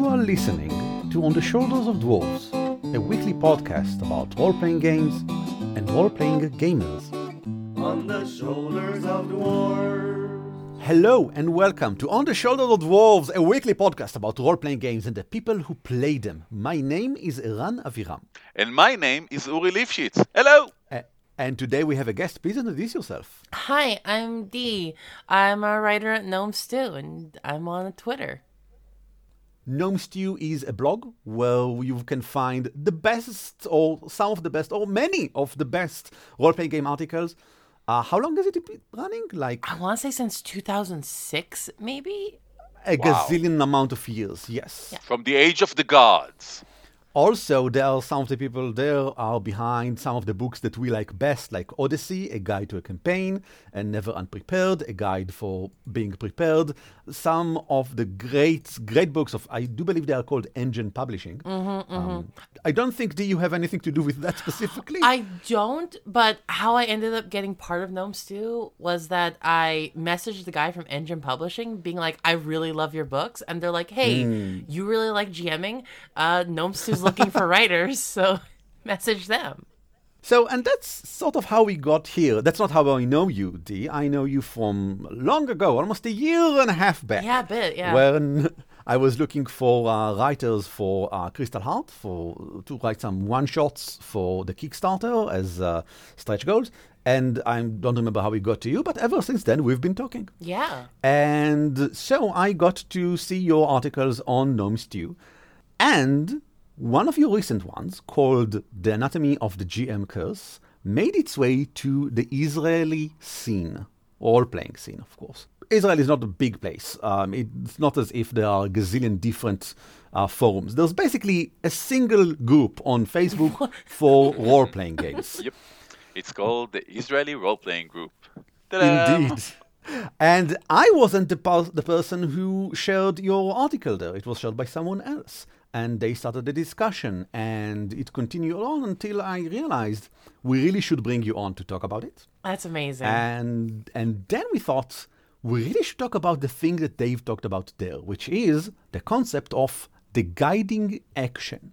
You are listening to On the Shoulders of Dwarves, a weekly podcast about role playing games and role playing gamers. On the shoulders of dwarves. Hello and welcome to On the Shoulders of Dwarves, a weekly podcast about role playing games and the people who play them. My name is Eran Aviram. And my name is Uri Lifshitz. Hello! Uh, and today we have a guest. Please introduce yourself. Hi, I'm Dee. I'm a writer at Gnome Stew, and I'm on Twitter. Gnome Stew is a blog where you can find the best, or some of the best, or many of the best role playing game articles. Uh, how long has it been running? Like I want to say since 2006, maybe? a Wow. gazillion amount of years, yes. From the age of the gods. Also, there are some of the people there are behind some of the books that we like best, like Odyssey, a guide to a campaign, and Never Unprepared, a guide for being prepared. Some of the great, great books of, I do believe they are called Engine Publishing. Um, I don't think, do you have anything to do with that specifically? I don't, but how I ended up getting part of Gnome Stew was that I messaged the guy from Engine Publishing being like, I really love your books. And they're like, hey, you really like GMing? Uh, Gnome Stew's looking for writers, so message them. So, and that's sort of how we got here. That's not how I know you, Dee. I know you from long ago, almost a year and a half back. Yeah, a bit, yeah. When I was looking for uh, writers for uh, Crystal Heart for to write some one shots for the Kickstarter as uh, stretch goals. And I don't remember how we got to you, but ever since then we've been talking. Yeah. And so I got to see your articles on Gnome Stew. And one of your recent ones, called The Anatomy of the GM Curse, made its way to the Israeli scene, role playing scene, of course. Israel is not a big place. Um, it's not as if there are a gazillion different uh, forums. There's basically a single group on Facebook for role playing games. Yep. It's called the Israeli Role Playing Group. Ta-da! Indeed. And I wasn't the, pers- the person who shared your article there. It was shared by someone else. And they started the discussion, and it continued on until I realized we really should bring you on to talk about it. That's amazing. And and then we thought we really should talk about the thing that Dave talked about there, which is the concept of the guiding action.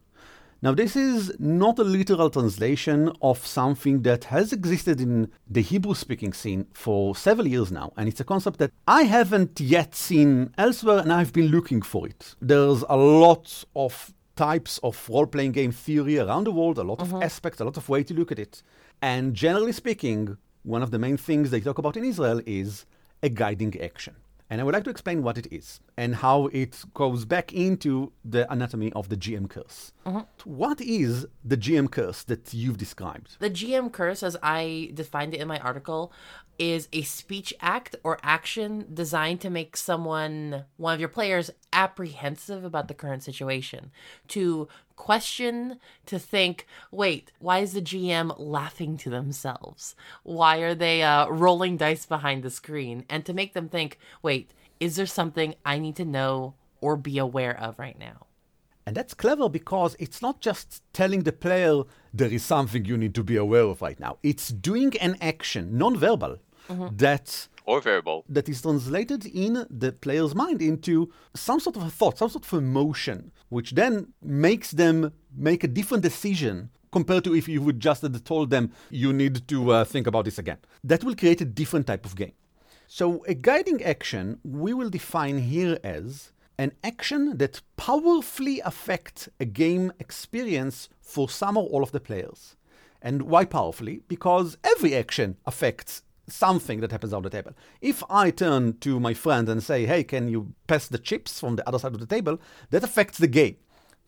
Now, this is not a literal translation of something that has existed in the Hebrew speaking scene for several years now, and it's a concept that I haven't yet seen elsewhere, and I've been looking for it. There's a lot of types of role playing game theory around the world, a lot of mm-hmm. aspects, a lot of way to look at it. And generally speaking, one of the main things they talk about in Israel is a guiding action. And I would like to explain what it is and how it goes back into the anatomy of the GM curse. Uh-huh. What is the GM curse that you've described? The GM curse, as I defined it in my article, is a speech act or action designed to make someone, one of your players, apprehensive about the current situation. To question, to think, wait, why is the GM laughing to themselves? Why are they uh, rolling dice behind the screen? And to make them think, wait, is there something I need to know or be aware of right now? And that's clever because it's not just telling the player there is something you need to be aware of right now. It's doing an action, non-verbal, that Or variable. that is translated in the player's mind into some sort of a thought, some sort of emotion, which then makes them make a different decision compared to if you would just told them you need to uh, think about this again. That will create a different type of game. So, a guiding action we will define here as an action that powerfully affects a game experience for some or all of the players. And why powerfully? Because every action affects something that happens on the table. If I turn to my friend and say, hey, can you pass the chips from the other side of the table? That affects the game.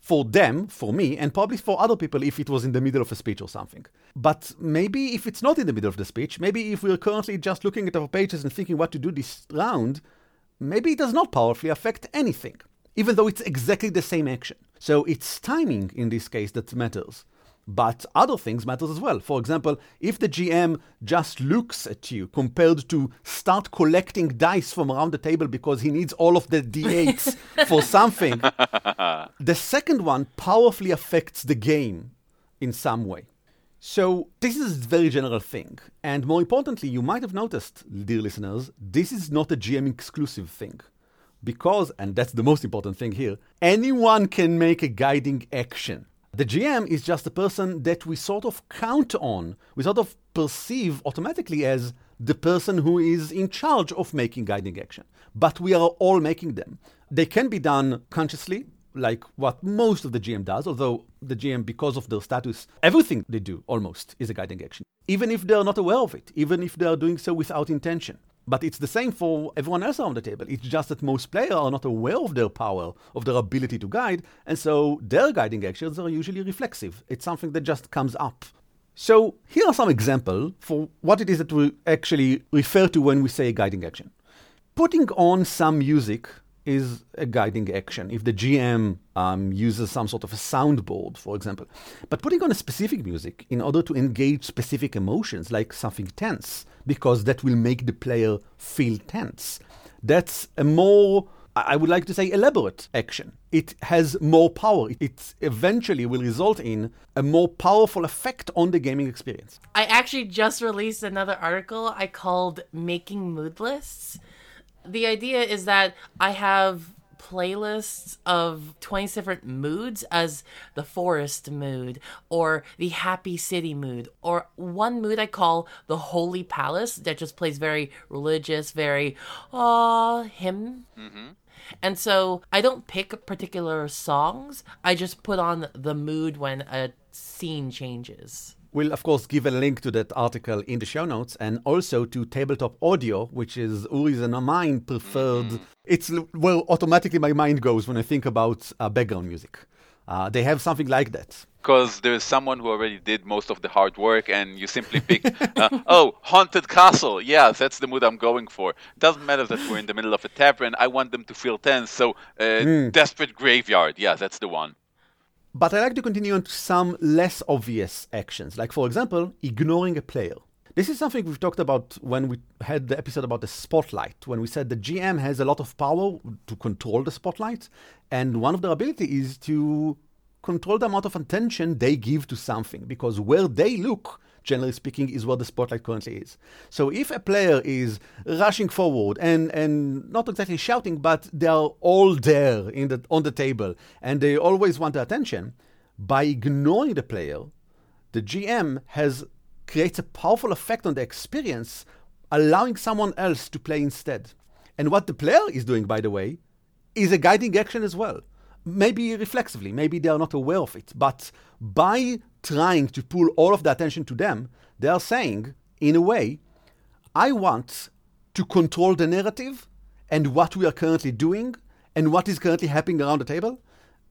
For them, for me, and probably for other people if it was in the middle of a speech or something. But maybe if it's not in the middle of the speech, maybe if we're currently just looking at our pages and thinking what to do this round, maybe it does not powerfully affect anything, even though it's exactly the same action. So it's timing in this case that matters. But other things matters as well. For example, if the GM just looks at you compared to start collecting dice from around the table because he needs all of the d8s for something, the second one powerfully affects the game in some way. So this is a very general thing. And more importantly, you might have noticed, dear listeners, this is not a GM exclusive thing. Because, and that's the most important thing here, anyone can make a guiding action. The GM is just a person that we sort of count on, we sort of perceive automatically as the person who is in charge of making guiding action. But we are all making them. They can be done consciously, like what most of the GM does, although the GM, because of their status, everything they do almost is a guiding action, even if they're not aware of it, even if they are doing so without intention. But it's the same for everyone else around the table. It's just that most players are not aware of their power, of their ability to guide, and so their guiding actions are usually reflexive. It's something that just comes up. So here are some examples for what it is that we actually refer to when we say a guiding action. Putting on some music is a guiding action. If the GM um, uses some sort of a soundboard, for example, but putting on a specific music in order to engage specific emotions, like something tense, because that will make the player feel tense. That's a more, I would like to say, elaborate action. It has more power. It eventually will result in a more powerful effect on the gaming experience. I actually just released another article I called Making Mood Lists the idea is that I have playlists of 20 different moods as the forest mood or the happy city mood or one mood I call the holy palace that just plays very religious, very ah hymn. Mm-hmm. And so I don't pick particular songs. I just put on the mood when a scene changes. We'll, of course, give a link to that article in the show notes and also to Tabletop Audio, which is Uri's and mine preferred. Mm-hmm. It's where automatically my mind goes when I think about uh, background music. Uh, they have something like that. Because there's someone who already did most of the hard work, and you simply pick, uh, oh, Haunted Castle. Yeah, that's the mood I'm going for. Doesn't matter that we're in the middle of a tavern. I want them to feel tense. So, uh, mm. Desperate Graveyard. Yeah, that's the one. But I like to continue on to some less obvious actions, like, for example, ignoring a player. This is something we've talked about when we had the episode about the spotlight, when we said the GM has a lot of power to control the spotlight, and one of their abilities is to control the amount of attention they give to something, because where they look, generally speaking, is where the spotlight currently is. So if a player is rushing forward and, and not exactly shouting, but they are all there in the, on the table and they always want the attention, by ignoring the player, the GM has creates a powerful effect on the experience, allowing someone else to play instead. And what the player is doing, by the way, is a guiding action as well. Maybe reflexively, maybe they are not aware of it, but by trying to pull all of the attention to them, they are saying, in a way, I want to control the narrative and what we are currently doing and what is currently happening around the table.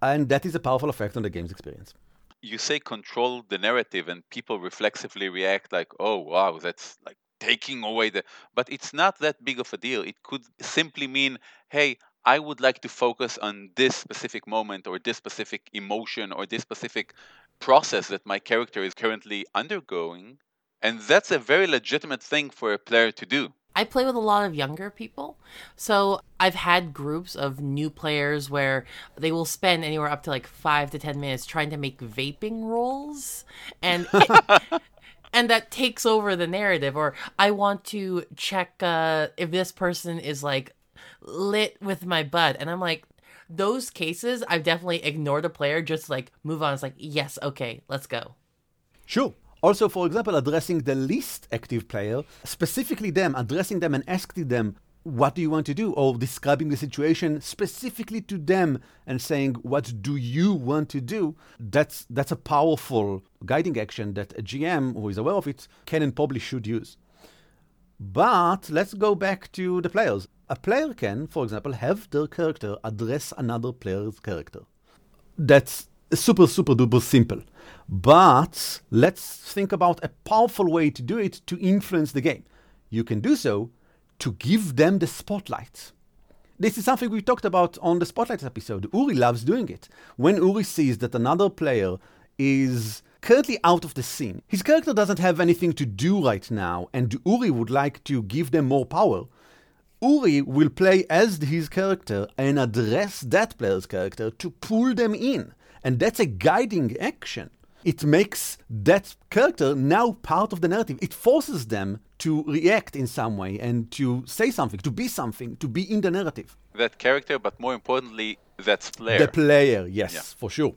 And that is a powerful effect on the game's experience. You say control the narrative, and people reflexively react like, oh, wow, that's like taking away the. But it's not that big of a deal. It could simply mean, hey, I would like to focus on this specific moment or this specific emotion or this specific process that my character is currently undergoing. And that's a very legitimate thing for a player to do. I play with a lot of younger people. So I've had groups of new players where they will spend anywhere up to like five to 10 minutes trying to make vaping rolls. And. It, and that takes over the narrative or i want to check uh, if this person is like lit with my bud and i'm like those cases, I've definitely ignored a player, just like move on. It's like, yes, okay, let's go. Sure. Also, for example, addressing the least active player, specifically them, addressing them and asking them, what do you want to do? Or describing the situation specifically to them and saying, what do you want to do? That's, that's a powerful guiding action that a GM who is aware of it can and probably should use. But let's go back to the players. A player can, for example, have their character address another player's character. That's super, super duper simple. But let's think about a powerful way to do it to influence the game. You can do so to give them the spotlight. This is something we talked about on the Spotlight episode. Uri loves doing it. When Uri sees that another player is currently out of the scene, his character doesn't have anything to do right now, and Uri would like to give them more power. Uri will play as his character and address that player's character to pull them in. And that's a guiding action. It makes that character now part of the narrative. It forces them to react in some way and to say something, to be something, to be in the narrative. That character, but more importantly, that player. The player, yes, Yeah. for sure.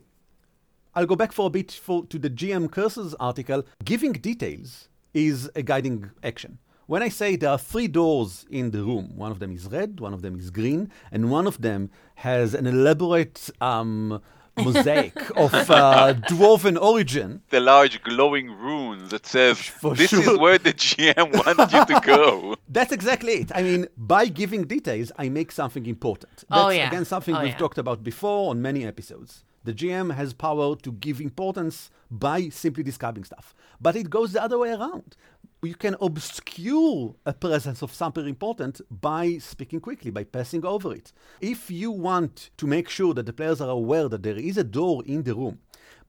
I'll go back for a bit for, to the GM Curses article. Giving details is a guiding action. When I say there are three doors in the room, one of them is red, one of them is green, and one of them has an elaborate um, mosaic of uh, dwarven origin. the large glowing runes that says For this sure. is where the GM wants you to go. That's exactly it. I mean, by giving details, I make something important. That's, Oh, yeah. Again, something Oh, we've yeah. talked about before on many episodes. The GM has power to give importance by simply describing stuff. But it goes the other way around. You can obscure a presence of something important by speaking quickly, by passing over it. If you want to make sure that the players are aware that there is a door in the room,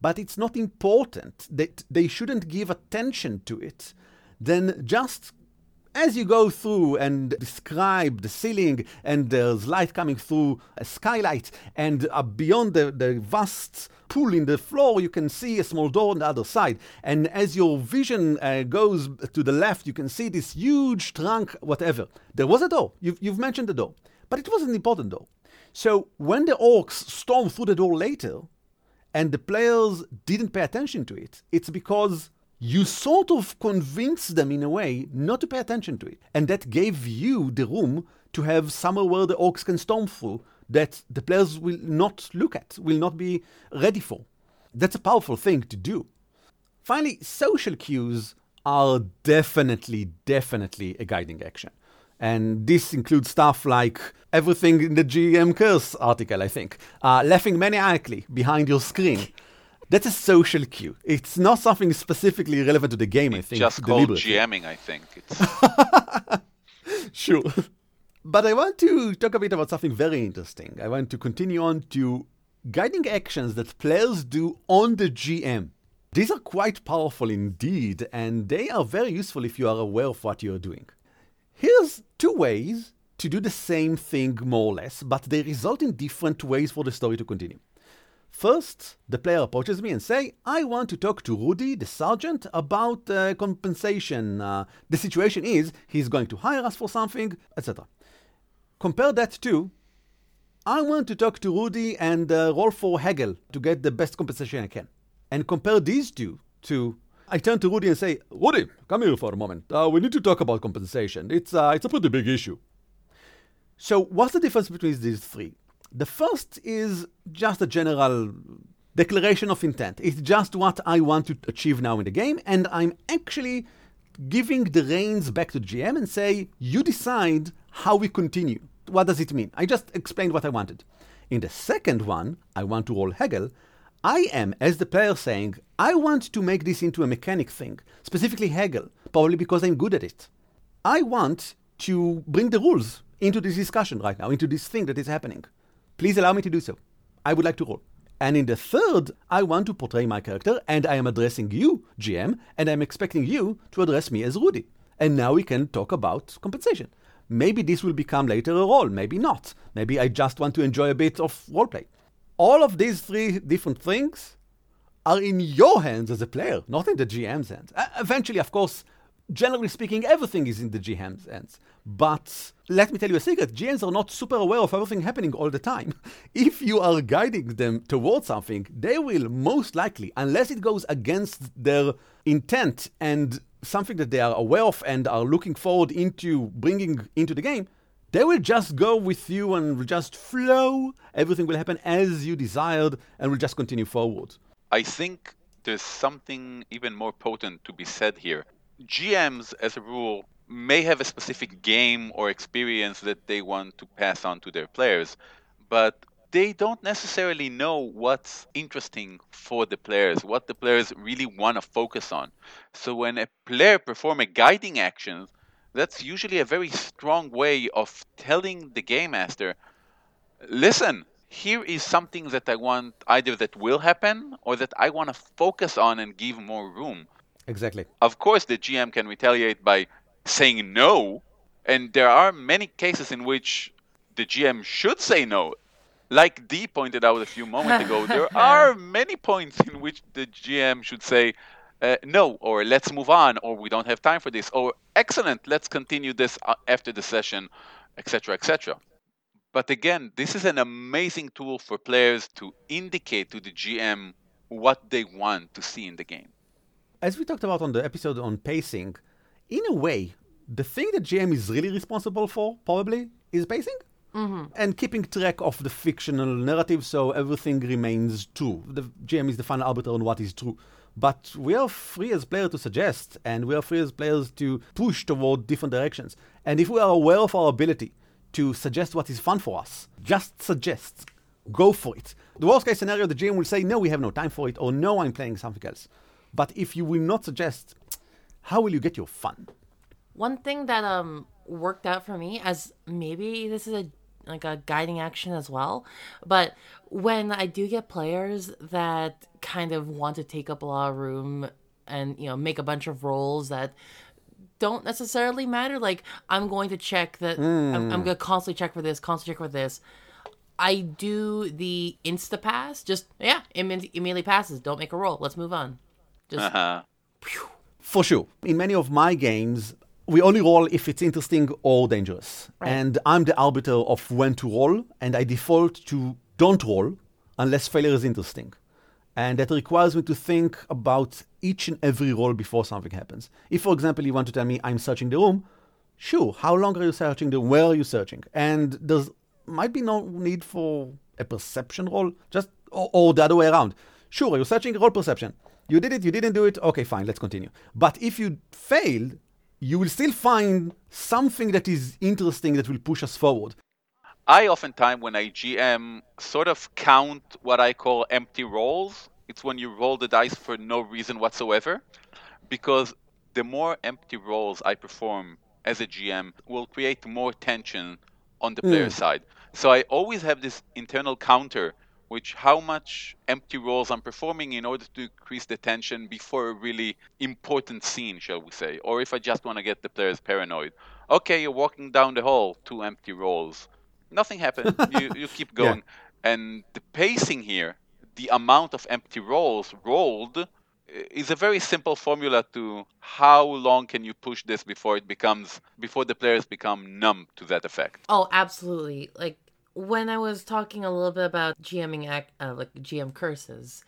but it's not important, that they shouldn't give attention to it, then just as you go through and describe the ceiling and there's light coming through a skylight and uh, beyond the, the vast pool in the floor you can see a small door on the other side. And as your vision uh, goes to the left you can see this huge trunk whatever. There was a door. You've, you've mentioned the door. But it wasn't important door. So when the orcs storm through the door later and the players didn't pay attention to it, it's because you sort of convinced them in a way not to pay attention to it. And that gave you the room to have somewhere where the orcs can storm through that the players will not look at, will not be ready for. That's a powerful thing to do. Finally, social cues are definitely, definitely a guiding action. And this includes stuff like everything in the GM Curse article, I think. Uh, laughing maniacally behind your screen. That's a social cue. It's not something specifically relevant to the game, I think. Just called. GMing, I think. It's Sure. But I want to talk a bit about something very interesting. I want to continue on to guiding actions that players do on the GM. These are quite powerful indeed, and they are very useful if you are aware of what you are doing. Here's two ways to do the same thing more or less, but they result in different ways for the story to continue. First, the player approaches me and say, "I want to talk to Rudy, the sergeant, about uh, compensation. Uh, the situation is he's going to hire us for something, etc." Compare that to, "I want to talk to Rudy and uh, roll for haggle to get the best compensation I can." And compare these two to, I turn to Rudy and say, "Rudy, come here for a moment. Uh, we need to talk about compensation. It's uh, it's a pretty big issue." So, what's the difference between these three? The first is just a general declaration of intent. It's just what I want to achieve now in the game, and I'm actually giving the reins back to GM and say, you decide how we continue. What does it mean? I just explained what I wanted. In the second one, I want to roll haggle. I am, as the player, saying, I want to make this into a mechanic thing, specifically haggle, probably because I'm good at it. I want to bring the rules into this discussion right now, into this thing that is happening. Please allow me to do so. I would like to roll. And in the third, I want to portray my character, and I am addressing you, GM, and I'm expecting you to address me as Rudy. And now we can talk about compensation. Maybe this will become later a role, maybe not. Maybe I just want to enjoy a bit of roleplay. All of these three different things are in your hands as a player, not in the GM's hands. Eventually, of course, generally speaking, everything is in the GM's hands. But let me tell you a secret GMs are not super aware of everything happening all the time. If you are guiding them towards something, they will most likely, unless it goes against their intent and something that they are aware of and are looking forward into bringing into the game, they will just go with you and just flow. Everything will happen as you desired and will just continue forward. I think there's something even more potent to be said here. GMs, as a rule, may have a specific game or experience that they want to pass on to their players, but they don't necessarily know what's interesting for the players, what the players really want to focus on. So when a player perform a guiding action, that's usually a very strong way of telling the game master, listen, here is something that I want either that will happen or that I want to focus on and give more room. Exactly. Of course, the GM can retaliate by saying no, and there are many cases in which the GM should say no. Like Dee pointed out a few moments ago, there are many points in which the GM should say, uh, no, or let's move on, or we don't have time for this, or excellent, let's continue this uh, after the session, etc., etc. But again, this is an amazing tool for players to indicate to the GM what they want to see in the game. As we talked about on the episode on pacing, in a way, the thing that GM is really responsible for, probably, is pacing. Mm-hmm. And keeping track of the fictional narrative so everything remains true. The GM is the final arbiter on what is true. But we are free as players to suggest, and we are free as players to push toward different directions. And if we are aware of our ability to suggest what is fun for us, just suggest. Go for it. The worst case scenario, the GM will say, No, we have no time for it, or No, I'm playing something else. But if you will not suggest, how will you get your fun? One thing that um worked out for me as maybe this is a like a guiding action as well. But when I do get players that kind of want to take up a lot of room and you know make a bunch of rolls that don't necessarily matter, like I'm going to check that mm. I'm, I'm going to constantly check for this, constantly check for this. I do the insta pass, just yeah, immediately passes. Don't make a roll. Let's move on. Just. Uh-huh. For sure. In many of my games, we only roll if it's interesting or dangerous. Right. And I'm the arbiter of when to roll, and I default to don't roll unless failure is interesting. And that requires me to think about each and every roll before something happens. If, for example, you want to tell me I'm searching the room, sure, how long are you searching the where are you searching? And there might be no need for a perception roll, just or, or the other way around. Sure, are you're searching roll perception. You did it, you didn't do it, okay, fine, let's continue. But if you failed, you will still find something that is interesting that will push us forward. I oftentimes, when I GM, sort of count what I call empty rolls. It's when you roll the dice for no reason whatsoever, because the more empty rolls I perform as a GM will create more tension on the player mm. side. So I always have this internal counter which how much empty rolls I'm performing in order to increase the tension before a really important scene, shall we say, or if I just want to get the players paranoid. Okay, you're walking down the hall, two empty rolls. Nothing happened. you you keep going, yeah. and the pacing here, the amount of empty rolls rolled is a very simple formula to how long can you push this before it becomes before the players become numb to that effect. Oh, absolutely. Like when I was talking a little bit about GMing, uh, like GM curses,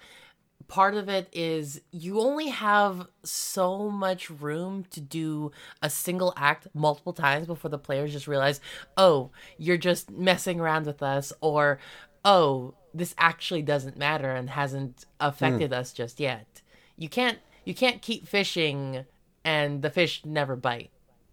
part of it is you only have so much room to do a single act multiple times before the players just realize, oh, you're just messing around with us, or oh, this actually doesn't matter and hasn't affected mm. us just yet. You can't you can't keep fishing and the fish never bite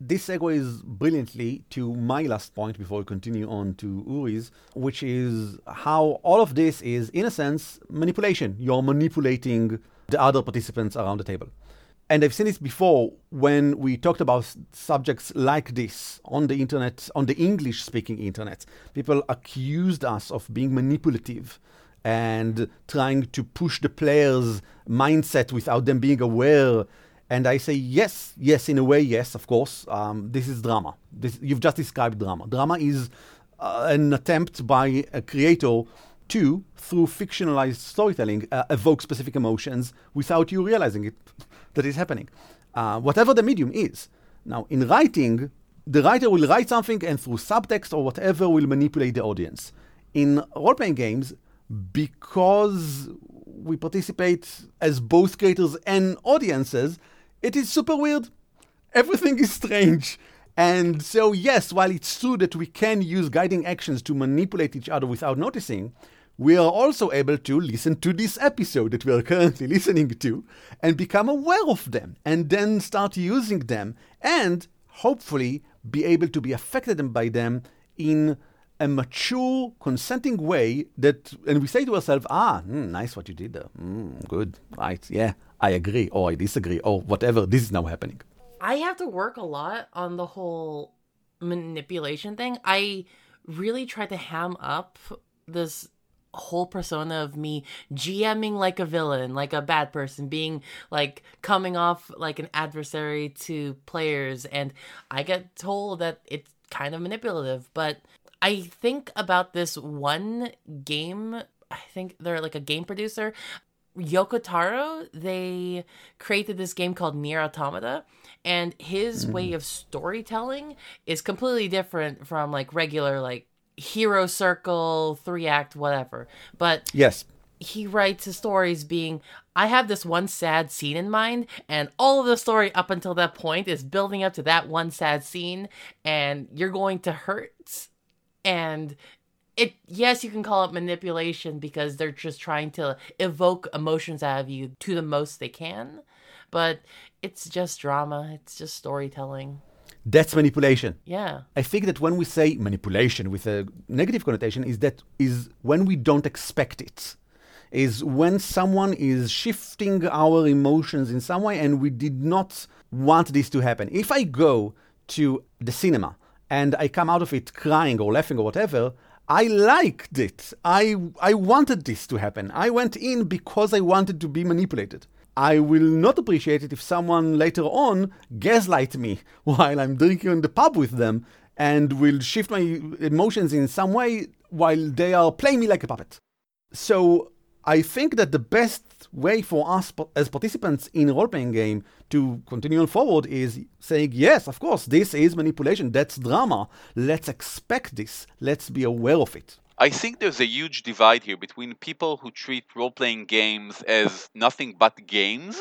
this segues brilliantly to my last point before we continue on to Uri's, which is how all of this is, in a sense, manipulation. You're manipulating the other participants around the table. And I've seen this before when we talked about subjects like this on the internet, on the English speaking internet. People accused us of being manipulative and trying to push the player's mindset without them being aware and I say, yes, yes, in a way, yes, of course. Um, this is drama. This, you've just described drama. Drama is uh, an attempt by a creator to, through fictionalized storytelling, uh, evoke specific emotions without you realizing it that is happening. Uh, whatever the medium is. Now, in writing, the writer will write something and through subtext or whatever will manipulate the audience. In role playing games, because we participate as both creators and audiences, it is super weird. Everything is strange. And so, yes, while it's true that we can use guiding actions to manipulate each other without noticing, we are also able to listen to this episode that we are currently listening to and become aware of them and then start using them and hopefully be able to be affected by them in a mature, consenting way that, and we say to ourselves, ah, mm, nice what you did there. Mm, good, right, yeah, I agree or I disagree or whatever. This is now happening. I have to work a lot on the whole manipulation thing. I really try to ham up this whole persona of me GMing like a villain, like a bad person, being like coming off like an adversary to players. And I get told that it's kind of manipulative, but I think about this one game. I think they're like a game producer Yoko Taro, they created this game called Nier Automata, and his mm. way of storytelling is completely different from like regular like hero circle, three act, whatever. But Yes. he writes his stories being I have this one sad scene in mind, and all of the story up until that point is building up to that one sad scene, and you're going to hurt. And it yes, you can call it manipulation because they're just trying to evoke emotions out of you to the most they can. But it's just drama, it's just storytelling. That's manipulation. Yeah. I think that when we say manipulation with a negative connotation, is that is when we don't expect it. Is when someone is shifting our emotions in some way and we did not want this to happen. If I go to the cinema and I come out of it crying or laughing or whatever, I liked it. I I wanted this to happen. I went in because I wanted to be manipulated. I will not appreciate it if someone later on gaslight me while I'm drinking in the pub with them and will shift my emotions in some way while they are playing me like a puppet. So I think that the best way for us as participants in role-playing game to continue on forward is saying, yes, of course, this is manipulation, that's drama. Let's expect this. Let's be aware of it. I think there's a huge divide here between people who treat role playing games as nothing but games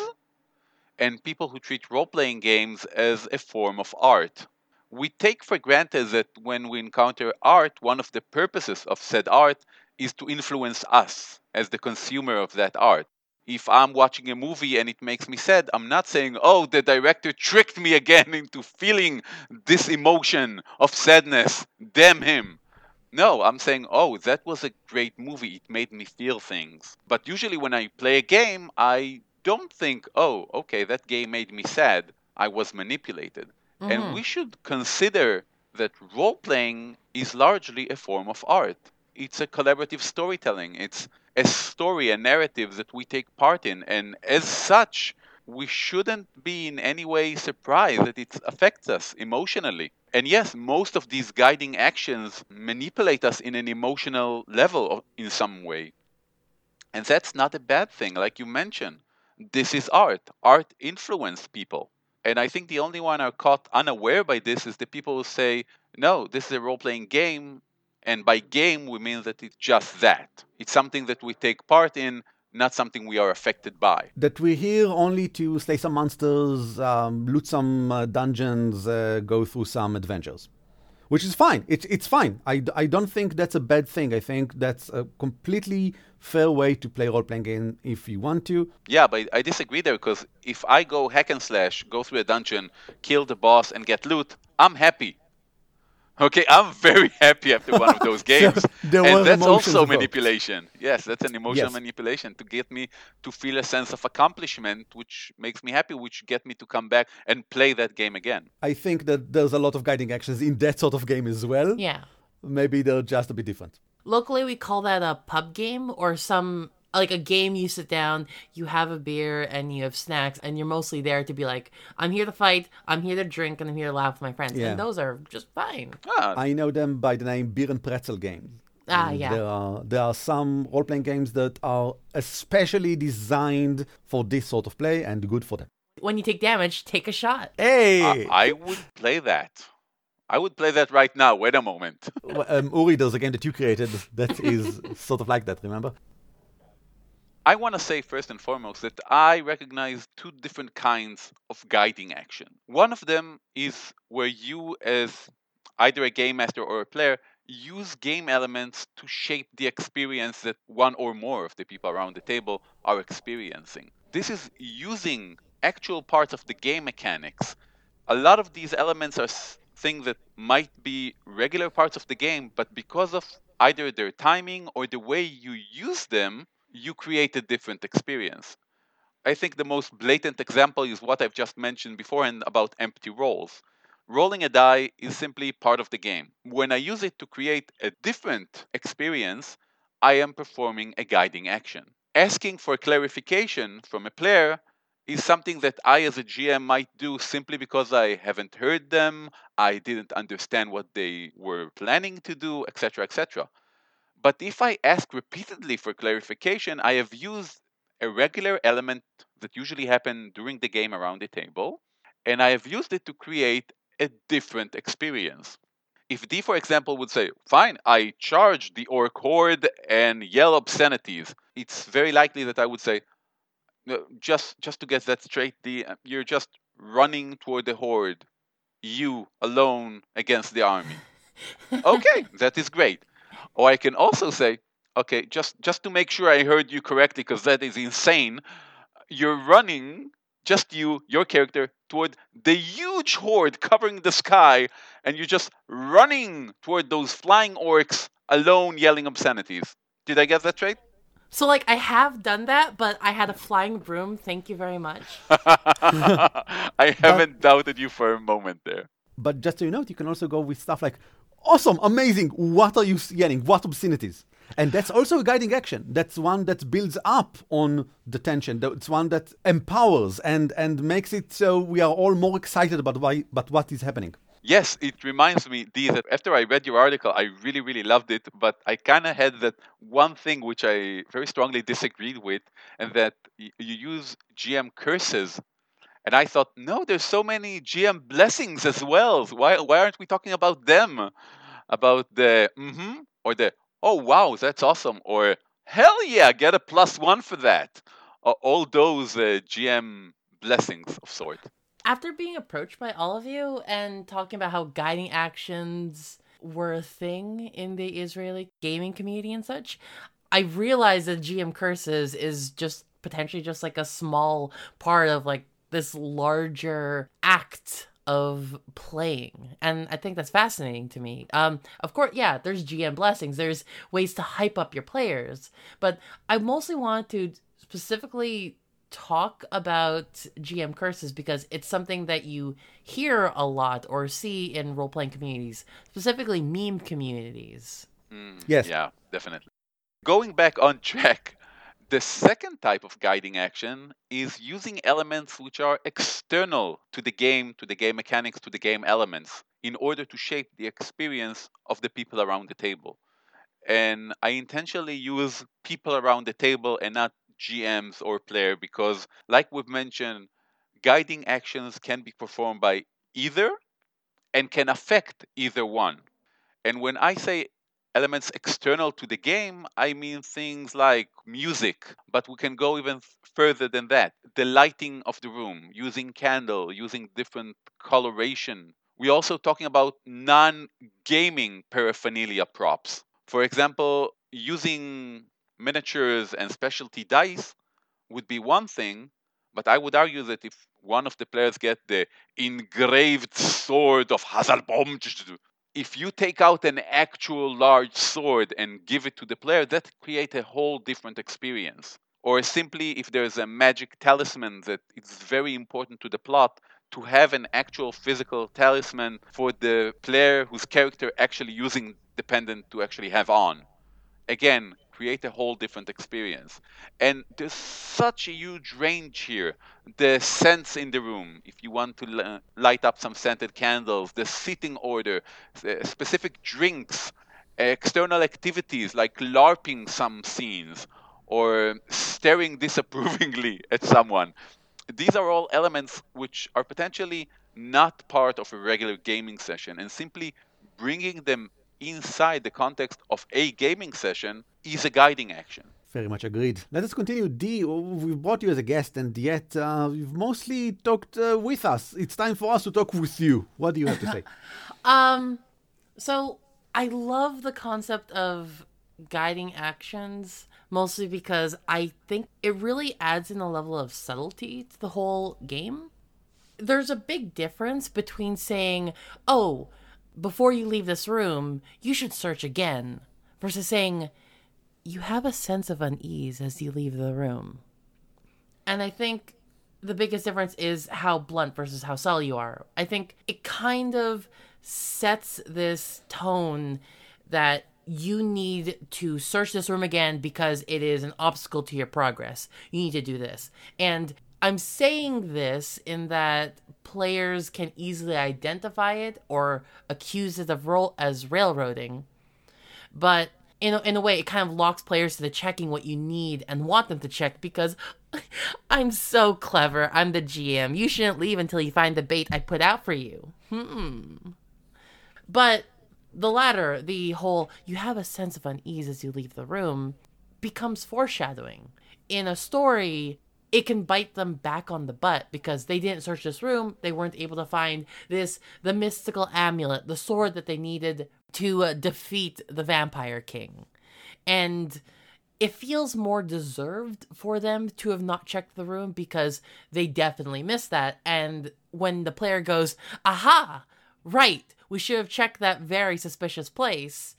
and people who treat role playing games as a form of art. We take for granted that when we encounter art, one of the purposes of said art is to influence us as the consumer of that art. If I'm watching a movie and it makes me sad, I'm not saying, oh, the director tricked me again into feeling this emotion of sadness. Damn him. No, I'm saying, oh, that was a great movie. It made me feel things. But usually when I play a game, I don't think, oh, okay, that game made me sad. I was manipulated. And mm-hmm. we should consider that role playing is largely a form of art. It's a collaborative storytelling. It's a story, a narrative that we take part in. And as such, we shouldn't be in any way surprised that it affects us emotionally. And yes, most of these guiding actions manipulate us in an emotional level in some way. And that's not a bad thing, like you mentioned. This is art. Art influences people. And I think the only one are caught unaware by this is the people who say, no, this is a role playing game. And by game, we mean that it's just that. It's something that we take part in, not something we are affected by. That we're here only to slay some monsters, um, loot some uh, dungeons, uh, go through some adventures. Which is fine. It's, it's fine i don't think that's a bad thing. I think that's a completely fair way to play role playing game if you want to. Yeah, but I disagree there because if I go hack and slash, go through a dungeon, kill the boss, and get loot, I'm happy. Okay, I'm very happy after one of those games. there were and that's emotions also involved. manipulation. Yes, that's an emotional Yes. manipulation to get me to feel a sense of accomplishment, which makes me happy, which get me to come back and play that game again. I think that there's a lot of guiding actions in that sort of game as well. Yeah. Maybe they're just a bit different. Locally, we call that a pub game or some like a game you sit down, you have a beer and you have snacks, and you're mostly there to be like, I'm here to fight, I'm here to drink, and I'm here to laugh with my friends. Yeah. And those are just fine. Ah, I know them by the name Beer and Pretzel game. Ah, And yeah. There are there are some role playing games that are especially designed for this sort of play and good for them. When you take damage, take a shot. Hey, I I would play that. I would play that right now. Wait a moment. Well, um, Uri, there's a game that you created that is sort of like that. Remember? I want to say first and foremost that I recognize two different kinds of guiding action. One of them is where you, as either a game master or a player, use game elements to shape the experience that one or more of the people around the table are experiencing. This is using actual parts of the game mechanics. A lot of these elements are things that might be regular parts of the game, but because of either their timing or the way you use them, you create a different experience. I think the most blatant example is what I've just mentioned beforehand about empty rolls. Rolling a die is simply part of the game. When I use it to create a different experience, I am performing a guiding action. Asking for clarification from a player is something that I, as a GM, might do simply because I haven't heard them, I didn't understand what they were planning to do, etc., etc. But if I ask repeatedly for clarification, I have used a regular element that usually happen during the game around the table, and I have used it to create a different experience. If Dee, for example, would say, Fine, I charge the orc horde and yell obscenities, it's very likely that I would say, "No, just just to get that straight, Dee, uh, you're just running toward the horde, you alone against the army. okay, that is great. Or I can also say, okay, just just to make sure I heard you correctly, because that is insane. You're running, just you, your character, toward the huge horde covering the sky, and you're just running toward those flying orcs alone, yelling obscenities. Did I get that right? So like I have done that, but I had a flying broom. Thank you very much. I haven't doubted you for a moment there. But just so you know, you can also go with stuff like, awesome, amazing, what are you yelling? What obscenities? And that's also a guiding action. That's one that builds up on the tension. That's one that empowers and, and makes it so we are all more excited about, why, but what is happening. Yes, it reminds me, Dee, that after I read your article, I really, really loved it. But I kind of had that one thing which I very strongly disagreed with, and that you use GM curses. And I thought, no, there's so many GM blessings as well. Why, why aren't we talking about them? About the mm-hmm or the oh wow, that's awesome, or hell yeah, get a plus one for that. Uh, all those uh, GM blessings of sort. After being approached by all of you and talking about how guiding actions were a thing in the Israeli gaming community and such, I realized that GM curses is just potentially just like a small part of like this larger act of playing. And i think that's fascinating to me. Um of course yeah there's gm blessings. There's ways to hype up your players. But i mostly want to specifically talk about gm curses because it's something that you hear a lot or see in role-playing communities specifically meme communities. Mm, Yes. Yeah, definitely. Going back on track, the second type of guiding action is using elements which are external to the game, to the game mechanics, to the game elements, in order to shape the experience of the people around the table. And I intentionally use people around the table and not GMs or player because, like we've mentioned, guiding actions can be performed by either and can affect either one. And when I say elements external to the game, I mean things like music, but we can go even further than that. The lighting of the room, using candle, using different coloration. We're also talking about non gaming paraphernalia props. For example, using miniatures and specialty dice would be one thing, but I would argue that if one of the players get the engraved sword of Hazalbom, if you take out an actual large sword and give it to the player, that creates a whole different experience. Or simply, if there's a magic talisman that is very important to the plot, to have an actual physical talisman for the player whose character actually using the pendant to actually have on. Again, create a whole different experience. And there's such a huge range here. The scents in the room, if you want to li- light up some scented candles, the seating order, s- uh, specific drinks, external activities like LARPing some scenes or staring disapprovingly at someone. These are all elements which are potentially not part of a regular gaming session, and simply bringing them inside the context of a gaming session is a guiding action. Very much agreed. Let us continue. Dee, we've brought you as a guest, and yet uh, you've mostly talked uh, with us. It's time for us to talk with you. What do you have to say? Um, so I love the concept of guiding actions mostly because I think it really adds in a level of subtlety to the whole game. There's a big difference between saying, "Oh, before you leave this room, you should search again," versus saying, "You have a sense of unease as you leave the room." And I think the biggest difference is how blunt versus how subtle you are. I think it kind of sets this tone that you need to search this room again because it is an obstacle to your progress. You need to do this. And I'm saying this in that players can easily identify it or accuse it of role as railroading. But in a, in a way, it kind of locks players to the checking what you need and want them to check because I'm so clever. I'm the GM. You shouldn't leave until you find the bait I put out for you. Hmm. But the latter, the whole you have a sense of unease as you leave the room, becomes foreshadowing. In a story, it can bite them back on the butt because they didn't search this room. They weren't able to find this, the mystical amulet, the sword that they needed to uh, defeat the vampire king. And it feels more deserved for them to have not checked the room because they definitely missed that. And when the player goes, aha, right, we should have checked that very suspicious place,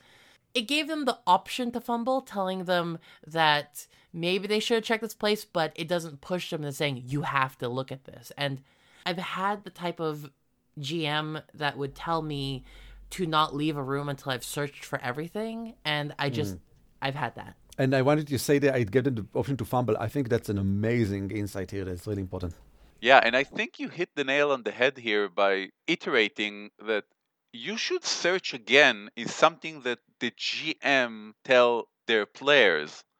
it gave them the option to fumble, telling them that maybe they should have checked this place, but it doesn't push them to saying, you have to look at this. And I've had the type of GM that would tell me to not leave a room until I've searched for everything. And I mm. just, I've had that. And I wanted to say that I'd give them the option to fumble. I think that's an amazing insight here. That's really important. Yeah, and I think you hit the nail on the head here by iterating that you should search again is something that the GM tell their players, but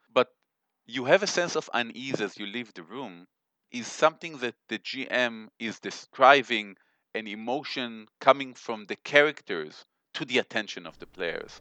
you have a sense of unease as you leave the room is something that the GM is describing an emotion coming from the characters to the attention of the players.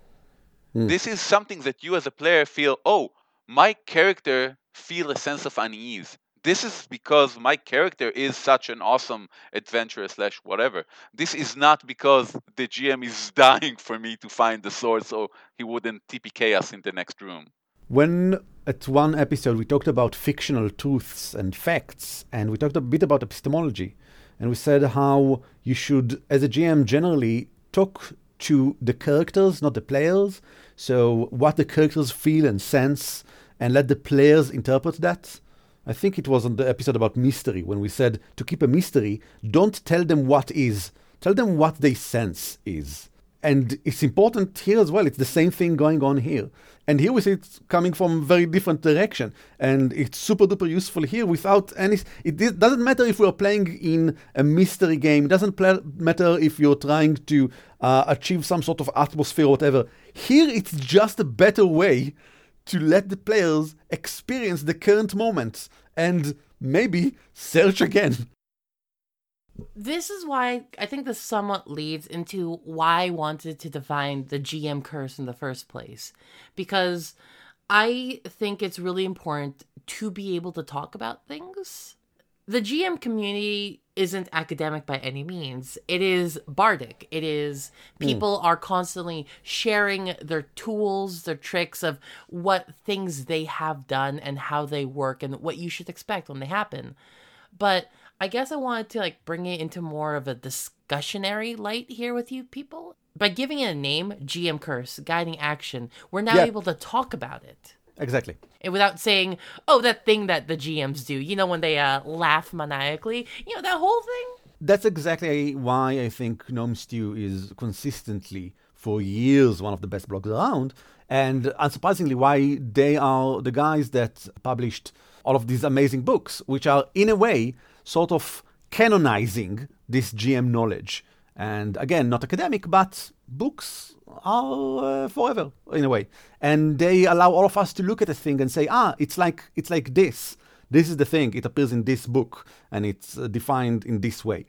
Hmm. This is something that you as a player feel, oh, my character feel a sense of unease. This is because my character is such an awesome adventurer slash whatever. This is not because the GM is dying for me to find the sword so he wouldn't TPK us in the next room. When at one episode we talked about fictional truths and facts, and we talked a bit about epistemology, and we said how you should, as a GM, generally talk to the characters, not the players. So, what the characters feel and sense, and let the players interpret that. I think it was on the episode about mystery when we said to keep a mystery, don't tell them what is, tell them what they sense is. And it's important here as well. It's the same thing going on here. And here we see it's coming from very different direction. And it's super duper useful here without any. It doesn't matter if we're playing in a mystery game. It doesn't matter if you're trying to uh, achieve some sort of atmosphere or whatever. Here it's just a better way to let the players experience the current moment and maybe search again. This is why I think this somewhat leads into why I wanted to define the GM curse in the first place. Because I think it's really important to be able to talk about things. The GM community isn't academic by any means. It is bardic. It is hmm. people are constantly sharing their tools, their tricks of what things they have done and how they work and what you should expect when they happen. But I guess I wanted to like bring it into more of a discussionary light here with you people. By giving it a name, GM Curse, guiding action, we're now Yeah. able to talk about it. Exactly. And without saying, oh, that thing that the GMs do, you know, when they uh, laugh maniacally, you know, that whole thing. That's exactly why I think Gnome Stew is consistently, for years, one of the best blogs around. And unsurprisingly, why they are the guys that published all of these amazing books, which are, in a way, sort of canonizing this GM knowledge. And again, not academic, but books are uh, forever in a way, and they allow all of us to look at a thing and say, ah, it's like it's like this. This is the thing. It appears in this book, and it's uh, defined in this way.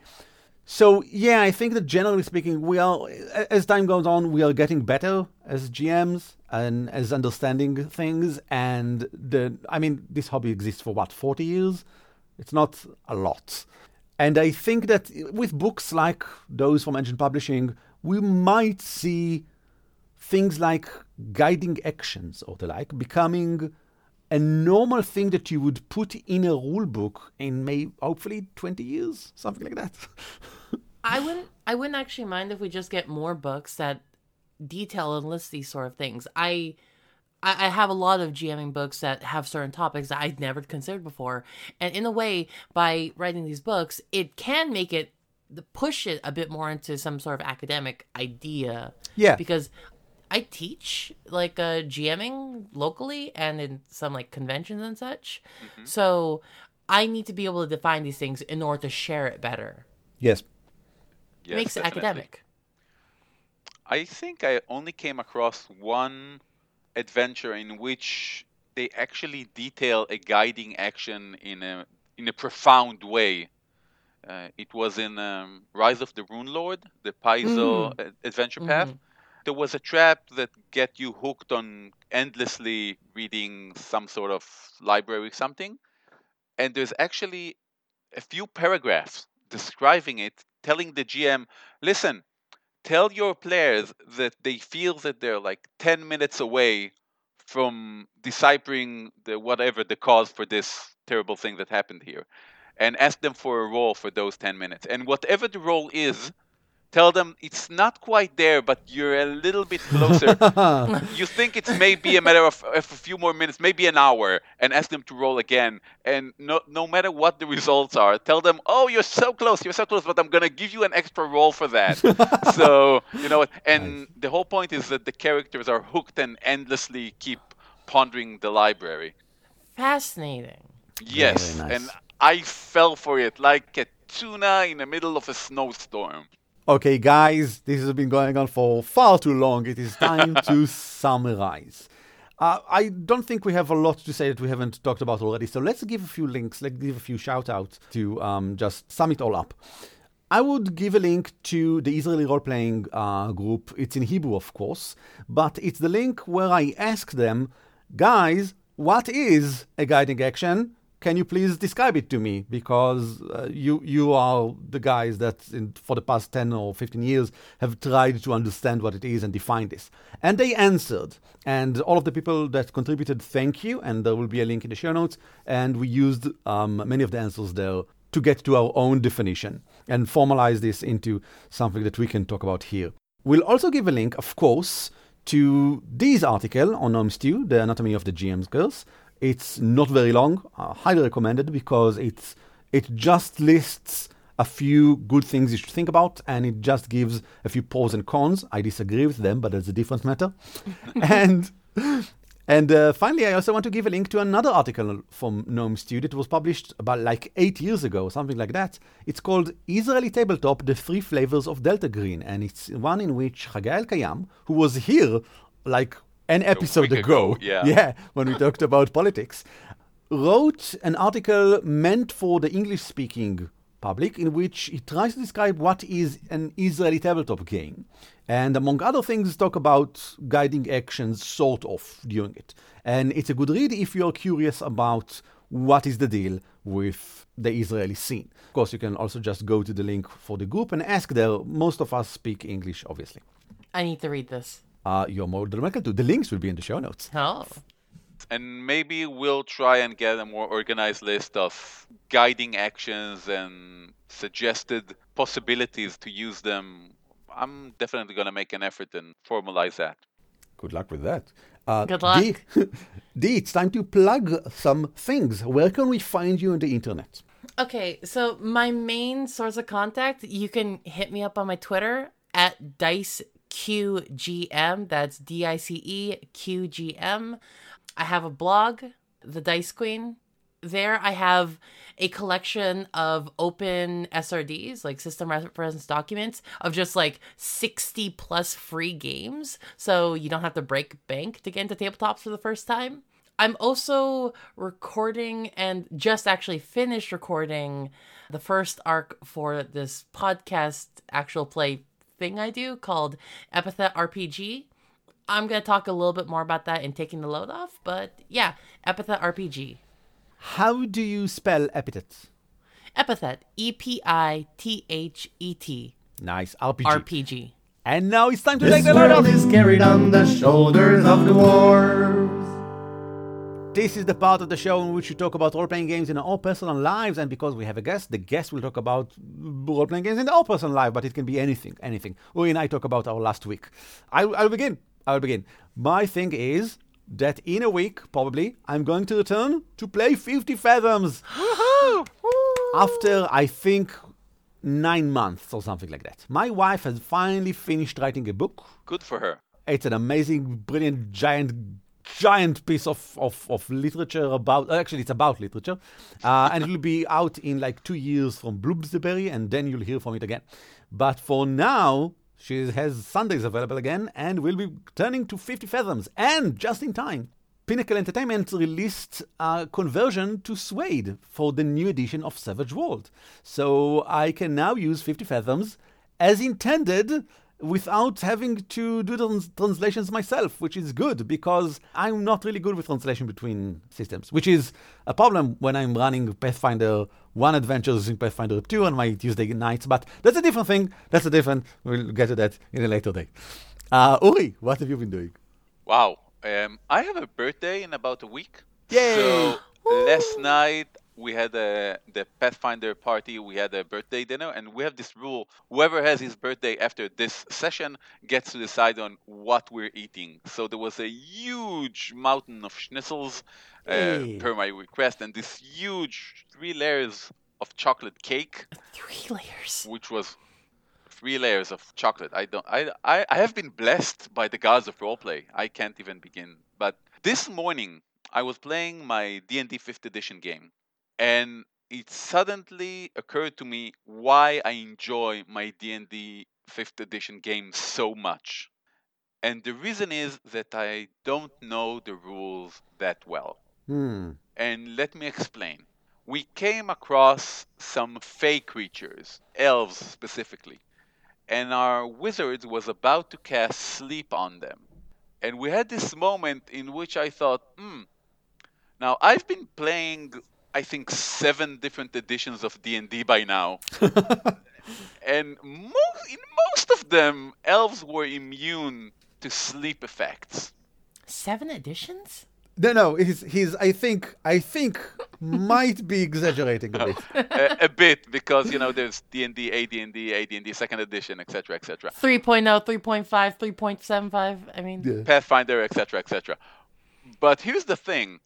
So yeah, I think that generally speaking, we are as time goes on, we are getting better as GMs and as understanding things. And the, I mean, this hobby exists for what forty years. It's not a lot. And I think that with books like those from Engine Publishing, we might see things like guiding actions or the like becoming a normal thing that you would put in a rule book in maybe hopefully 20 years, something like that. I wouldn't. I wouldn't actually mind if we just get more books that detail and list these sort of things. I. I I have a lot of GMing books that have certain topics that I'd never considered before, and in a way, by writing these books, it can make it push it a bit more into some sort of academic idea. Yeah. because I teach like uh, GMing locally and in some like conventions and such, so I need to be able to define these things in order to share it better. yes. Yes, makes it academic. I think I only came across one adventure in which they actually detail a guiding action in a in a profound way. Uh, it was in um, Rise of the Rune Lord, the Paizo a- adventure path. There was a trap that get you hooked on endlessly reading some sort of library something, and there's actually a few paragraphs describing it, telling the GM, listen, tell your players that they feel that they're like 10 minutes away from deciphering the whatever the cause for this terrible thing that happened here and ask them for a roll for those 10 minutes. And whatever the roll is tell them it's not quite there but you're a little bit closer. You think it's maybe a matter of, of a few more minutes maybe an hour and ask them to roll again. And no, no matter what the results are tell them oh you're so close you're so close but i'm going to give you an extra roll for that. So you know and the whole point is that the characters are hooked and endlessly keep pondering the library. Fascinating. yes nice. and i fell for it like a tuna in the middle of a snowstorm Okay, guys, this has been going on for far too long. It is time to summarize. Uh, I don't think we have a lot to say that we haven't talked about already, so let's give a few links, let's give a few shout outs to um, just sum it all up. I would give a link to the Israeli role playing uh, group. It's in Hebrew, of course, but it's the link where I ask them, guys, what is a guiding action? Can you please describe it to me? Because uh, you you are the guys that in, for the past 10 or 15 years have tried to understand what it is and define this. And they answered. And all of the people that contributed, thank you. And there will be a link in the show notes. And we used um, many of the answers there to get to our own definition and formalize this into something that we can talk about here. We'll also give a link, of course, to this article on Gnome Stew, The Anatomy of the GM's Curse. It's not very long, uh, highly recommended because it's it just lists a few good things you should think about and it just gives a few pros and cons. I disagree with them, but that's a different matter. and and uh, finally, I also want to give a link to another article from Gnome Stew It was published about like eight years ago, something like that. It's called Israeli Tabletop The Three Flavors of Delta Green. And it's one in which Hagael Kayam, who was here like an episode ago, ago, yeah. yeah, when we talked about politics, wrote an article meant for the English speaking public in which he tries to describe what is an Israeli tabletop game. And among other things, talk about guiding actions sort of during it. And it's a good read if you're curious about what is the deal with the Israeli scene. Of course, you can also just go to the link for the group and ask there. Most of us speak English, obviously. I need to read this. Uh, you're more than welcome to. The links will be in the show notes. Oh. and maybe we'll try and get a more organized list of guiding actions and suggested possibilities to use them. I'm definitely going to make an effort and formalize that. Good luck with that. Uh, Good luck. Dee, Dee, it's time to plug some things. Where can we find you on the internet? Okay, so my main source of contact, you can hit me up on my Twitter at DiceQGM. That's D I C E Q G M. I have a blog, The Dice Queen. There I have a collection of open SRDs, like system reference documents, of just like 60 plus free games. So you don't have to break bank to get into tabletops for the first time. I'm also recording and just actually finished recording the first arc for this podcast actual play thing I do called Epithet RPG. I'm going to talk a little bit more about that in taking the load off, but yeah, Epithet RPG. How do you spell epithet? Epithet, E P I T H E T, Nice, RPG. RPG. and now it's time to take the load world off. is carried on the shoulders of dwarves. This is the part of the show in which we talk about role playing games in our personal lives. And because we have a guest, the guest will talk about role playing games in our personal life, but it can be anything, anything. Uri and I talk about our last week. I, I'll begin. I'll begin. My thing is that in a week, probably, I'm going to return to play 50 Fathoms. After, I think, nine months or something like that. My wife has finally finished writing a book. Good for her. It's an amazing, brilliant, giant, giant piece of, of, of literature about. uh, Actually, it's about literature, uh, and it will be out in like two years from Bloomsbury, and then you'll hear from it again. But for now, She has Sundays available again and we'll be turning to 50 Fathoms. And just in time, Pinnacle Entertainment released a conversion to SWADE for the new edition of Savage World. So I can now use 50 Fathoms as intended without having to do the translations myself, which is good because I'm not really good with translation between systems, which is a problem when I'm running Pathfinder 1 adventures using Pathfinder 2 on my Tuesday nights, but that's a different thing. That's a different, we'll get to that in a later day. Uh, Uri, what have you been doing? Wow. Um, I have a birthday in about a week. Yay! So last night we had a the Pathfinder party. We had a birthday dinner, and we have this rule: whoever has his birthday after this session gets to decide on what we're eating. So there was a huge mountain of schnitzels uh, Hey. per my request, and this huge three layers of chocolate cake, Three layers. which was three layers of chocolate. I don't. I, I I have been blessed by the gods of roleplay. I can't even begin. But this morning I was playing my D and D Fifth Edition game, and it suddenly occurred to me why I enjoy my D and D Fifth Edition game so much. And the reason is that I don't know the rules that well. Hmm. And let me explain. We came across some fey creatures, elves specifically, and our wizard was about to cast sleep on them. And we had this moment in which I thought, hmm, now I've been playing I think seven different editions of D&D by now. and most, in most of them elves were immune to sleep effects. Seven editions? No, no, he's, he's I think, I think, might be exaggerating a bit. a, a bit because you know there's D&D, AD&D, AD&D second edition, etc., etc. 3.0, 3.5, 3.75. I mean, Yeah. Pathfinder, etc., etc. But here's the thing.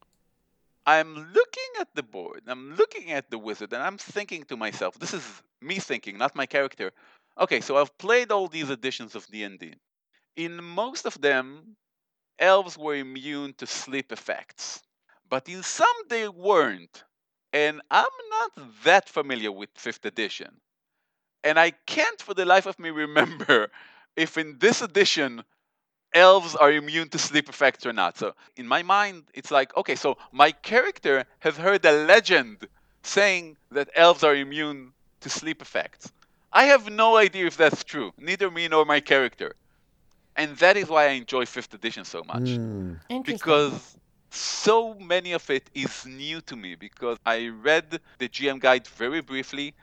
I'm looking at the board, I'm looking at the wizard, and I'm thinking to myself, this is me thinking, not my character. Okay, so I've played all these editions of D&D. In most of them, elves were immune to sleep effects. But in some they weren't. And I'm not that familiar with 5th edition. And I can't for the life of me remember if in this edition elves are immune to sleep effects or not. So in my mind, it's like, okay, so my character has heard a legend saying that elves are immune to sleep effects. I have no idea if that's true, neither me nor my character. And that is why I enjoy 5th edition so much hmm. interesting. because so many of it is new to me because I read the GM guide very briefly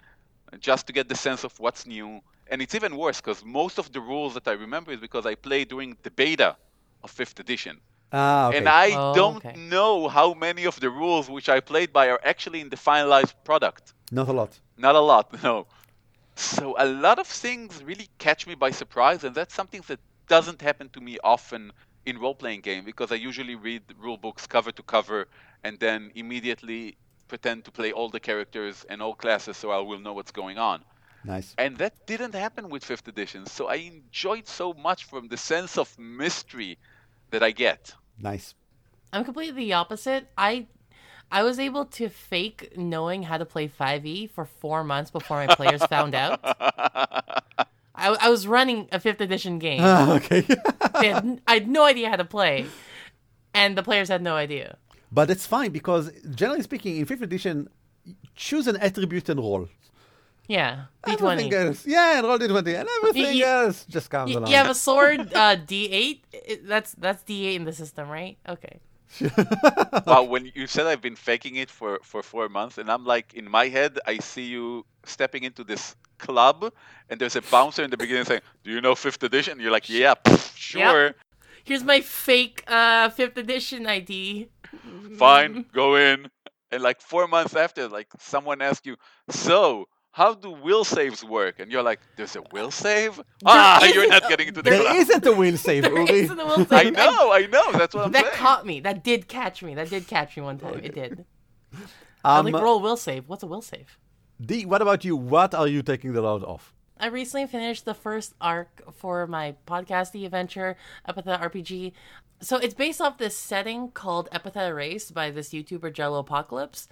just to get the sense of what's new. And it's even worse because most of the rules that I remember is because I played during the beta of 5th edition. Ah, okay. And I Oh, don't okay. know how many of the rules which I played by are actually in the finalized product. Not a lot. Not a lot, no. So a lot of things really catch me by surprise, and that's something that doesn't happen to me often in role-playing game because I usually read rule books cover to cover and then immediately pretend to play all the characters and all classes so I will know what's going on. Nice. And that didn't happen with 5th edition, so I enjoyed so much from the sense of mystery that I get. Nice. I'm completely the opposite. I I was able to fake knowing how to play 5e for four months before my players found out. I, I was running a fifth edition game. Ah, okay. They had, I had no idea how to play, and the players had no idea. but it's fine because, generally speaking, in 5th edition, choose an attribute and roll. Yeah, d20. else. Yeah, and roll d20. And everything You- else just comes You, along. you have a sword, uh, d8. It- That's that's d8 in the system, right? Okay. wow, when you said I've been faking it for, for four months, and I'm like, in my head, I see you stepping into this club, and there's a bouncer in the beginning saying, Do you know 5th edition? You're like, Yeah, pff, sure, Here's my fake uh fifth edition ID. fine, go in. And like four months after, like someone asks you, So, how do will saves work? And you're like, There's a will save? ah, you're isn't not a- getting into the there club. There isn't a will save, There Uri. isn't a will save. I know, I know. That's what I'm That saying. caught me. That did catch me. That did catch me one time. It did. I Um, was like, roll will save. What's a will save? D, what about you? What are you taking the load off? I recently finished the first arc for my podcasty adventure, Epithet RPG. So it's based off this setting called Epithet Erased by this YouTuber Jello Apocalypse.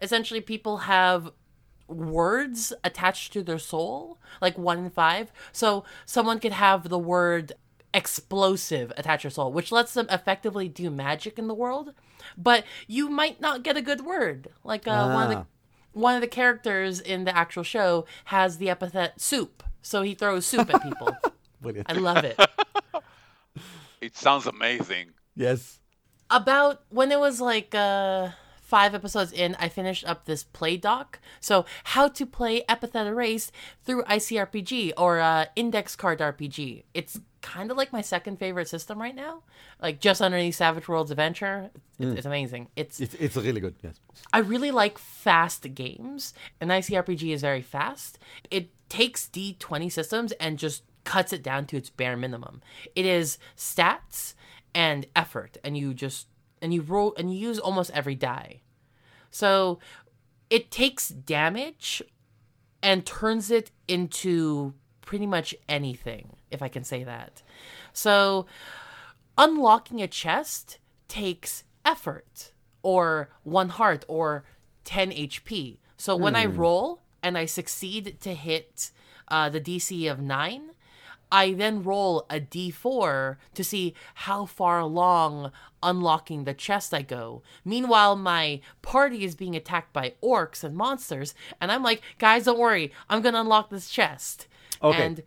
Essentially, people have words attached to their soul, like one in five. So someone could have the word explosive attach your soul, which lets them effectively do magic in the world. But you might not get a good word. Like uh, one of the Ah. one of the characters in the actual show has the epithet soup, so he throws soup at people. I love it. It sounds amazing. yes. About when it was like uh five episodes in, I finished up this play doc. So how to play epithet erased through ICRPG or uh, index card RPG. It's kind of like my second favorite system right now. Like just underneath Savage Worlds Adventure. It's, it's amazing. It's It's, it's really good. Yes. I really like fast games, and ICRPG is very fast. It takes D20 systems and just cuts it down to its bare minimum. It is stats and effort, and you just and you roll and you use almost every die. So it takes damage and turns it into pretty much anything, if I can say that. So unlocking a chest takes effort or one heart or 10 HP. So when I roll and I succeed to hit uh, the DC of 9, I then roll a d4 to see how far along unlocking the chest I go. Meanwhile, my party is being attacked by orcs and monsters, and I'm like, guys, don't worry, I'm gonna unlock this chest. Okay. And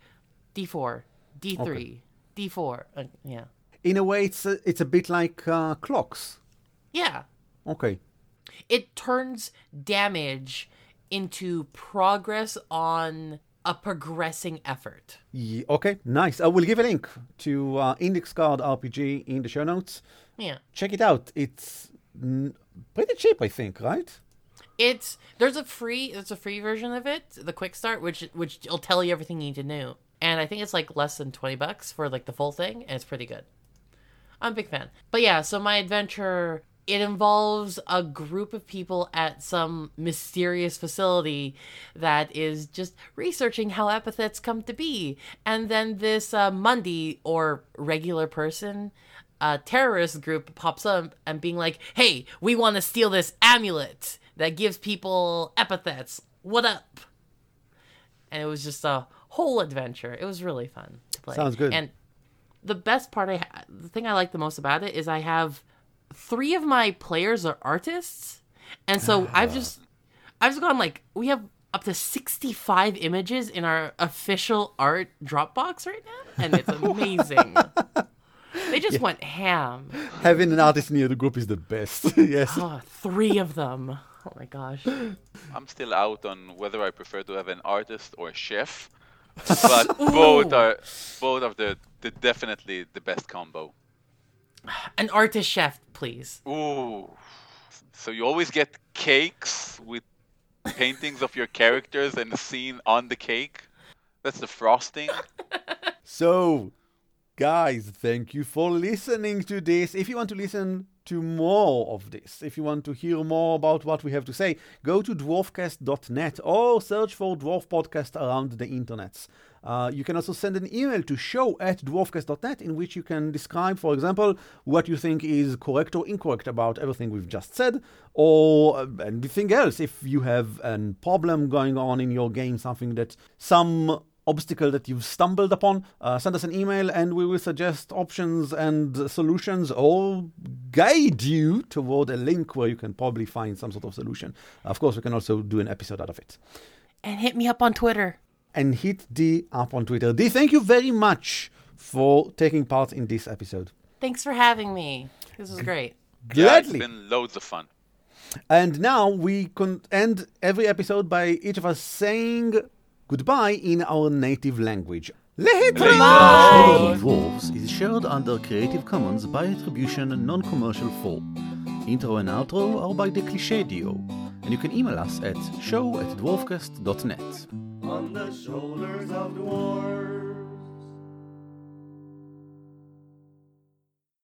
d4, d3, d4. Uh, yeah. In a way, it's a, it's a bit like uh, clocks. Yeah. Okay. it turns damage into progress on a progressing effort. Ye- okay. Nice. I will give a link to uh, Index Card RPG in the show notes. Yeah. Check it out. It's mm, pretty cheap, I think, right? It's there's a free there's a free version of it, the quick start, which which will tell you everything you need to know. And I think it's like less than twenty bucks for like the full thing, and it's pretty good. I'm a big fan. But yeah, so my adventure it involves a group of people at some mysterious facility that is just researching how epithets come to be. And then this uh, Mundy or regular person, a terrorist group pops up and being like, hey, we want to steal this amulet that gives people epithets. What up? And it was just a whole adventure. It was really fun to play. Sounds good. And the best part I ha- the thing I like the most about it is I have three of my players are artists, and so ah. I've just I've just gone like we have up to sixty five images in our official art Dropbox right now, and it's amazing. they just went ham. Having an artist near the group is the best. yes. Oh, three of them. Oh my gosh. I'm still out on whether I prefer to have an artist or a chef, but both are both of the, the definitely the best combo. An artist chef, please. Ooh, so you always get cakes with paintings of your characters and the scene on the cake. That's the frosting. So, guys, thank you for listening to this. If you want to listen to more of this, if you want to hear more about what we have to say, go to dwarfcast.net or search for Dwarf Podcast around the internets. Uh, you can also send an email to show at dwarfcast.net in which you can describe, for example, what you think is correct or incorrect about everything we've just said, or uh, anything else. If you have a problem going on in your game, something that some obstacle that you've stumbled upon, uh, send us an email and we will suggest options and solutions or guide you toward a link where you can probably find some sort of solution. Of course, we can also do an episode out of it. And hit me up on Twitter. And hit D up on Twitter. D, thank you very much for taking part in this episode. Thanks for having me. This was great. Yeah, it's Gladly. been loads of fun. And now we can end every episode by each of us saying goodbye in our native language. Lehitraot! Bye. Dwarves is shared under Creative Commons by attribution non-commercial 4. Intro and outro are by the Cliché Duo, and you can email us at show at dwarfcast.net. On the shoulders of dwarves.